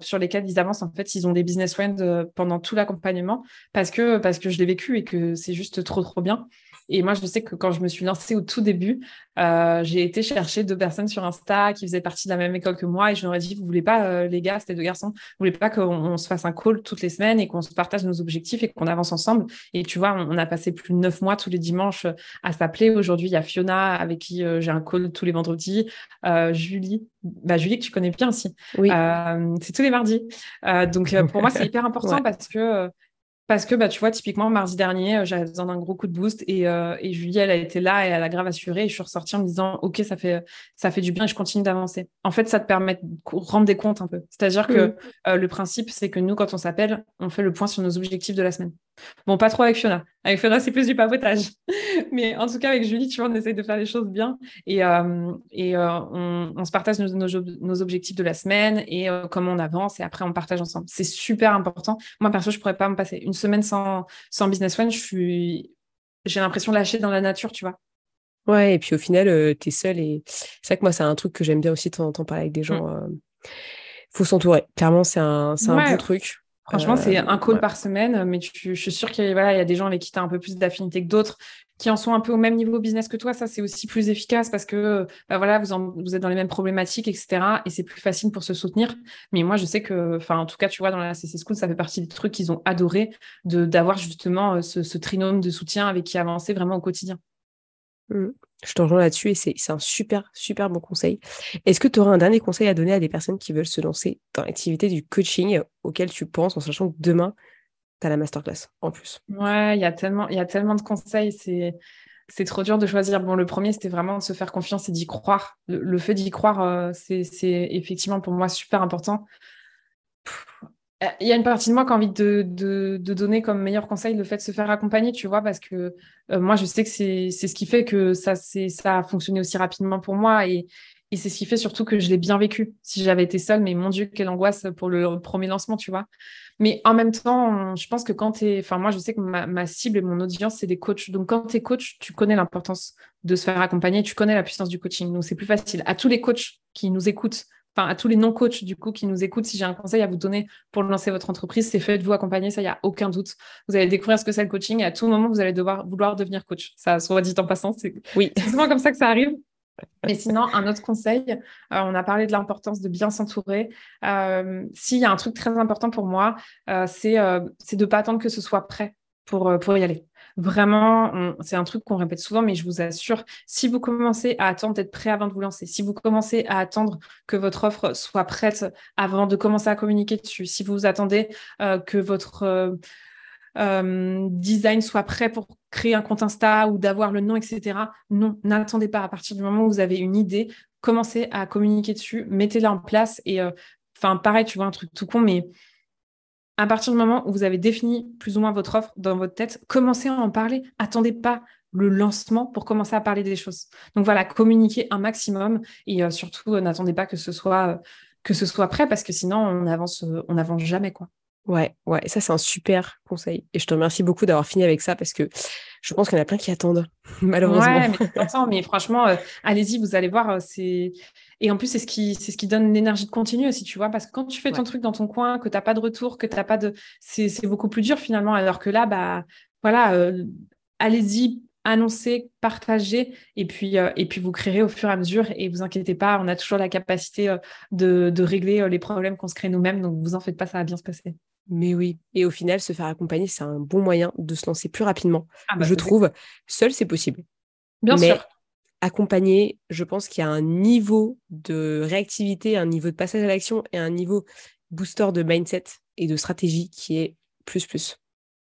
B: sur lesquels ils avancent. En fait, ils ont des business ones pendant tout l'accompagnement parce que, parce que je l'ai vécu et que c'est juste trop, trop bien. Et moi, je sais que quand je me suis lancée au tout début, euh, j'ai été chercher deux personnes sur Insta qui faisaient partie de la même école que moi et je leur ai dit, vous voulez pas, euh, les gars, c'était deux garçons, vous voulez pas qu'on se fasse un call toutes les semaines et qu'on se partage nos objectifs et qu'on avance ensemble? Et tu vois, on, a passé plus de neuf mois tous les dimanches à s'appeler. Aujourd'hui, il y a Fiona avec qui euh, j'ai un call tous les vendredis, Julie, bah, Julie que tu connais bien aussi. Oui. c'est tous les mardis. donc pour moi, c'est hyper important parce que parce que, bah, tu vois, typiquement, mardi dernier, euh, j'avais besoin d'un gros coup de boost et, euh, et, Julie, elle a été là et elle a grave assuré. Et je suis ressortie en me disant, OK, ça fait, ça fait du bien et je continue d'avancer. En fait, ça te permet de rendre des comptes un peu. C'est-à-dire que mmh. euh, le principe, c'est que nous, quand on s'appelle, on fait le point sur nos objectifs de la semaine. Bon, pas trop avec Fiona. Avec Fiona, c'est plus du papotage. Mais en tout cas, avec Julie, tu vois, on essaye de faire les choses bien et, et on, on, se partage nos, nos, objectifs de la semaine et comment on avance et après, on partage ensemble. C'est super important. Moi, perso, je pourrais pas me passer une semaine sans, sans business one, je suis, j'ai l'impression de lâcher dans la nature, tu vois.
A: Ouais, et puis au final, euh, tu es seule. Et c'est vrai que moi, c'est un truc que j'aime bien aussi de temps en temps parler avec des gens. Il mm. euh, faut s'entourer. Clairement, c'est un, c'est un bon truc.
B: Franchement, c'est un call euh, par semaine, mais je suis sûre qu'il voilà, y a des gens avec qui tu as un peu plus d'affinité que d'autres qui en sont un peu au même niveau business que toi, ça c'est aussi plus efficace parce que bah voilà, vous, vous êtes dans les mêmes problématiques, etc. Et c'est plus facile pour se soutenir. Mais moi, je sais que, enfin, en tout cas, tu vois, dans la CC School, ça fait partie des trucs qu'ils ont adoré d'avoir justement euh, ce, trinôme de soutien avec qui avancer vraiment au quotidien.
A: Mmh. Je te rejoins là-dessus et c'est un super, super bon conseil. Est-ce que tu auras un dernier conseil à donner à des personnes qui veulent se lancer dans l'activité du coaching auquel tu penses en sachant que demain, tu as la masterclass en plus?
B: Ouais, il y, a tellement, y a tellement de conseils. C'est. C'est trop dur de choisir. Bon, le premier, c'était vraiment de se faire confiance et d'y croire. Le, fait d'y croire, euh, c'est effectivement pour moi super important. Il y a une partie de moi qui a envie de, donner comme meilleur conseil le fait de se faire accompagner, tu vois, parce que euh, moi, je sais que c'est ce qui fait que ça, ça a fonctionné aussi rapidement pour moi. Et, c'est ce qui fait surtout que je l'ai bien vécu. Si j'avais été seule, mais mon Dieu, quelle angoisse pour le premier lancement, tu vois. Mais en même temps, je pense que quand tu es. Enfin, moi, je sais que ma, cible et mon audience, c'est des coachs. Donc, quand tu es coach, tu connais l'importance de se faire accompagner, tu connais la puissance du coaching. Donc, c'est plus facile. À tous les coachs qui nous écoutent, enfin, à tous les non-coachs, du coup, qui nous écoutent, si j'ai un conseil à vous donner pour lancer votre entreprise, c'est faites-vous accompagner. Ça, il n'y a aucun doute. Vous allez découvrir ce que c'est le coaching et à tout moment, vous allez devoir vouloir devenir coach. Ça, soit dit en passant, c'est oui. souvent comme ça que ça arrive. Mais sinon, un autre conseil, euh, on a parlé de l'importance de bien s'entourer. Euh, S'il y a un truc très important pour moi, euh, c'est de ne pas attendre que ce soit prêt pour, pour y aller. Vraiment, c'est un truc qu'on répète souvent, mais je vous assure, si vous commencez à attendre d'être prêt avant de vous lancer, si vous commencez à attendre que votre offre soit prête avant de commencer à communiquer dessus, si vous attendez euh, que votre euh, euh, design soit prêt pour créer un compte Insta ou d'avoir le nom, etc. Non, n'attendez pas. À partir du moment où vous avez une idée, commencez à communiquer dessus, mettez-la en place. Et enfin, pareil, tu vois, un truc tout con, mais à partir du moment où vous avez défini plus ou moins votre offre dans votre tête, commencez à en parler. Attendez pas le lancement pour commencer à parler des choses. Donc voilà, communiquez un maximum et surtout n'attendez pas que ce soit que ce soit prêt parce que sinon on avance on n'avance jamais quoi.
A: Ouais, ouais, ça c'est un super conseil. Et je te remercie beaucoup d'avoir fini avec ça parce que je pense qu'il y en a plein qui attendent, malheureusement.
B: Ouais, mais, mais franchement, euh, allez-y, vous allez voir, euh, c'est. Et en plus, c'est ce qui, c'est ce qui donne l'énergie de continuer aussi, tu vois, parce que quand tu fais ton truc dans ton coin, que tu n'as pas de retour, que tu n'as pas de. C'est, beaucoup plus dur finalement, alors que là, bah, voilà, euh, allez-y, annoncez, partagez, et puis, et puis vous créerez au fur et à mesure. Et vous inquiétez pas, on a toujours la capacité de, de régler les problèmes qu'on se crée nous-mêmes, donc vous en faites pas, ça va bien se passer.
A: Mais oui, et au final, se faire accompagner, c'est un bon moyen de se lancer plus rapidement. Ah bah, je trouve, seul, c'est possible.
B: Bien Mais sûr.
A: Accompagner, je pense qu'il y a un niveau de réactivité, un niveau de passage à l'action et un niveau booster de mindset et de stratégie qui est plus plus.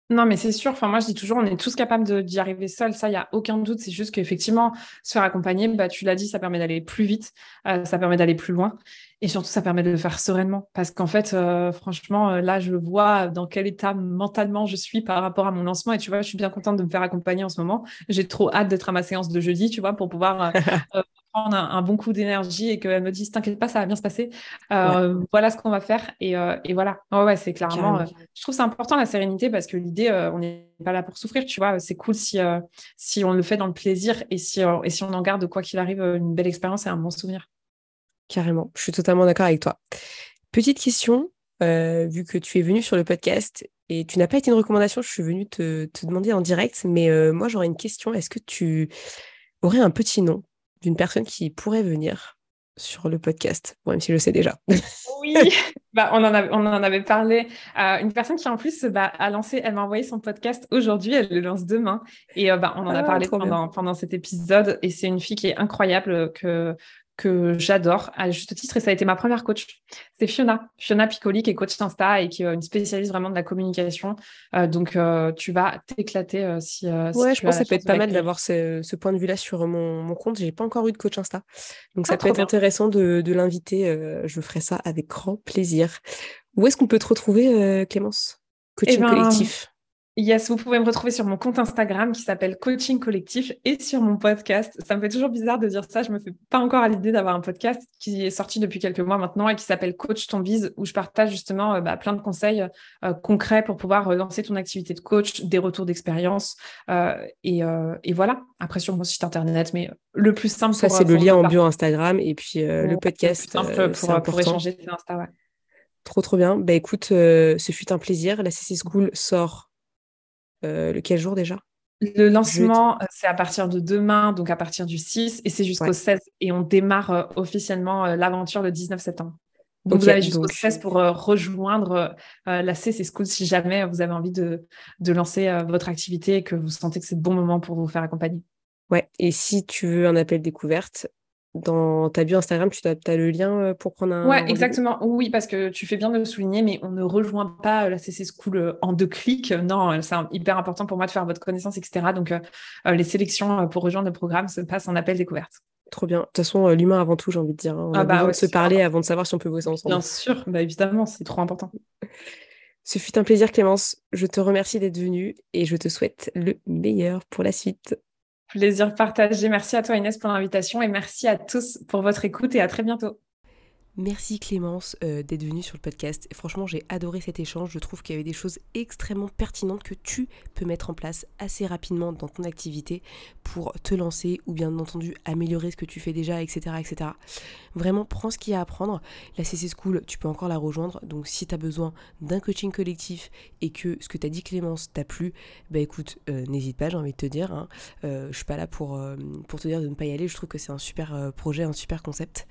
B: Non, mais c'est sûr. Enfin, moi, je dis toujours, on est tous capables d'y arriver seul. Ça, il n'y a aucun doute. C'est juste qu'effectivement, se faire accompagner, bah, tu l'as dit, ça permet d'aller plus vite, euh, ça permet d'aller plus loin. Et surtout, ça permet de le faire sereinement. Parce qu'en fait, euh, franchement, euh, là, je vois dans quel état mentalement je suis par rapport à mon lancement. Et tu vois, je suis bien contente de me faire accompagner en ce moment. J'ai trop hâte d'être à ma séance de jeudi, tu vois, pour pouvoir prendre un, bon coup d'énergie et qu'elle me dise T'inquiète pas, ça va bien se passer. Euh, voilà ce qu'on va faire. Et, euh, voilà. ouais, c'est clairement. Euh, je trouve c'est important la sérénité parce que l'idée, on n'est pas là pour souffrir, tu vois. C'est cool si, si on le fait dans le plaisir et si, et si on en garde, quoi qu'il arrive, une belle expérience et un bon souvenir.
A: Carrément. Je suis totalement d'accord avec toi. Petite question, vu que tu es venu sur le podcast et tu n'as pas été une recommandation, je suis venue te, te demander en direct, mais moi j'aurais une question. Est-ce que tu aurais un petit nom d'une personne qui pourrait venir sur le podcast, même si je le sais déjà.
B: oui, bah, on, en on en avait parlé. Euh, une personne qui en plus bah, a lancé, elle m'a envoyé son podcast aujourd'hui, elle le lance demain. Et euh, bah, on en a ah, parlé pendant, pendant cet épisode. Et c'est une fille qui est incroyable, que, que j'adore à juste titre et ça a été ma première coach. C'est Fiona, Fiona Piccoli qui est coach Insta et qui est une spécialiste vraiment de la communication. Euh, donc euh, tu vas t'éclater euh, si,
A: Ouais, je pense que ça peut être pas mal d'avoir ce, point de vue là sur mon, mon compte. J'ai pas encore eu de coach Insta. Donc ça ah, peut être intéressant de, de l'inviter. je ferai ça avec grand plaisir. Où est-ce qu'on peut te retrouver Clémence? Coaching eh ben, collectif.
B: Yes, vous pouvez me retrouver sur mon compte Instagram qui s'appelle Coaching Collectif et sur mon podcast. Ça me fait toujours bizarre de dire ça. Je me fais pas encore à l'idée d'avoir un podcast qui est sorti depuis quelques mois maintenant et qui s'appelle Coach ton bise où je partage justement euh, bah, plein de conseils euh, concrets pour pouvoir euh, lancer ton activité de coach, des retours d'expérience et, voilà. Après sur mon site internet, mais le plus simple.
A: Ça c'est le lien en bio Instagram et puis le podcast.
B: Le plus simple pour, échanger c'est Insta. Ouais.
A: Trop trop bien. Bah écoute, ce fut un plaisir. La CC School sort euh, lequel jour déjà?
B: Le lancement, euh, c'est à partir de demain, donc à partir du 6, et c'est jusqu'au 16. Et on démarre euh, officiellement l'aventure le 19 septembre. Donc vous avez jusqu'au 16 pour rejoindre la CC School si jamais vous avez envie de, de lancer votre activité et que vous sentez que c'est le bon moment pour vous faire accompagner.
A: Ouais, et si tu veux un appel découverte, dans ta bio Instagram, tu as, le lien euh, pour prendre un.
B: Ouais, exactement. Oui, parce que tu fais bien de le souligner, mais on ne rejoint pas la CC School euh, en deux clics. Non, c'est hyper important pour moi de faire votre connaissance, etc. Donc, euh, les sélections pour rejoindre le programme se passent en appel découverte.
A: Trop bien. De toute façon, l'humain avant tout, j'ai envie de dire. Hein. On ah bah, se parler avant de savoir si on peut bosser ensemble.
B: Bien sûr, bah, évidemment, c'est trop important.
A: Ce fut un plaisir, Clémence. Je te remercie d'être venue et je te souhaite le meilleur pour la suite.
B: Plaisir partagé. Merci à toi Inès pour l'invitation et merci à tous pour votre écoute et à très bientôt.
A: Merci Clémence euh, d'être venue sur le podcast. franchement, j'ai adoré cet échange. Je trouve qu'il y avait des choses extrêmement pertinentes que tu peux mettre en place assez rapidement dans ton activité pour te lancer ou bien entendu améliorer ce que tu fais déjà, etc. etc. Vraiment, prends ce qu'il y a à apprendre. La CC School, tu peux encore la rejoindre. Donc, si tu as besoin d'un coaching collectif et que ce que t'as dit Clémence t'a plu, bah écoute, euh, n'hésite pas, j'ai envie de te dire. Hein. Euh, je suis pas là pour, pour te dire de ne pas y aller. Je trouve que c'est un super projet, un super concept.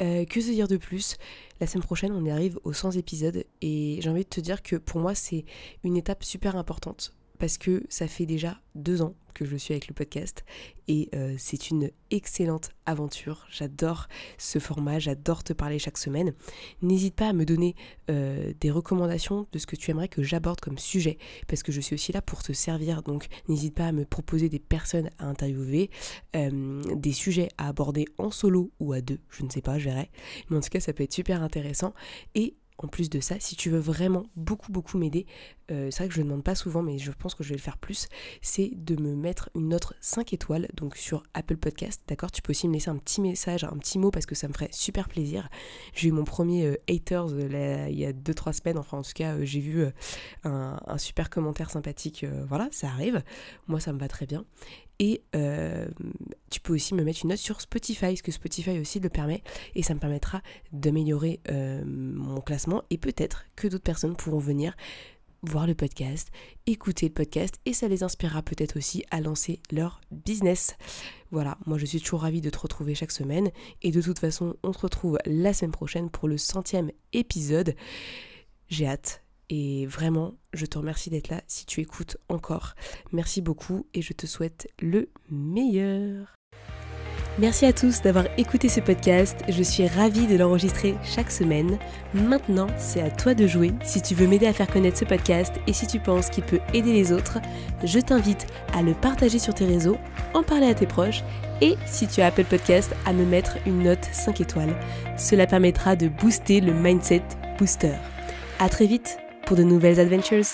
A: Euh, que se dire de plus? La semaine prochaine, on arrive aux 100 épisodes et j'ai envie de te dire que pour moi, c'est une étape super importante parce que ça fait déjà deux ans que je suis avec le podcast et euh, c'est une excellente aventure. J'adore ce format, j'adore te parler chaque semaine. N'hésite pas à me donner euh, des recommandations de ce que tu aimerais que j'aborde comme sujet parce que je suis aussi là pour te servir. Donc n'hésite pas à me proposer des personnes à interviewer, euh, des sujets à aborder en solo ou à deux, je ne sais pas, je verrai. Mais en tout cas, ça peut être super intéressant et en plus de ça, si tu veux vraiment beaucoup beaucoup m'aider, euh, c'est vrai que je ne demande pas souvent, mais je pense que je vais le faire plus, c'est de me mettre une note 5 étoiles, donc sur Apple Podcast, d'accord? Tu peux aussi me laisser un petit message, un petit mot, parce que ça me ferait super plaisir. J'ai eu mon premier euh, haters euh, il y a 2-3 semaines, enfin en tout cas j'ai vu un, un, super commentaire sympathique, voilà, ça arrive, moi ça me va très bien. Et tu peux aussi me mettre une note sur Spotify, parce que Spotify aussi le permet, et ça me permettra d'améliorer mon classement, et peut-être que d'autres personnes pourront venir voir le podcast, écouter le podcast, et ça les inspirera peut-être aussi à lancer leur business. Voilà, moi je suis toujours ravie de te retrouver chaque semaine, et de toute façon on se retrouve la semaine prochaine pour le centième épisode. J'ai hâte, et vraiment, je te remercie d'être là si tu écoutes encore. Merci beaucoup et je te souhaite le meilleur. Merci à tous d'avoir écouté ce podcast. Je suis ravie de l'enregistrer chaque semaine. Maintenant, c'est à toi de jouer. Si tu veux m'aider à faire connaître ce podcast et si tu penses qu'il peut aider les autres, je t'invite à le partager sur tes réseaux, en parler à tes proches et si tu as Apple Podcast, à me mettre une note 5 étoiles. Cela permettra de booster le mindset booster. À très vite pour de nouvelles adventures.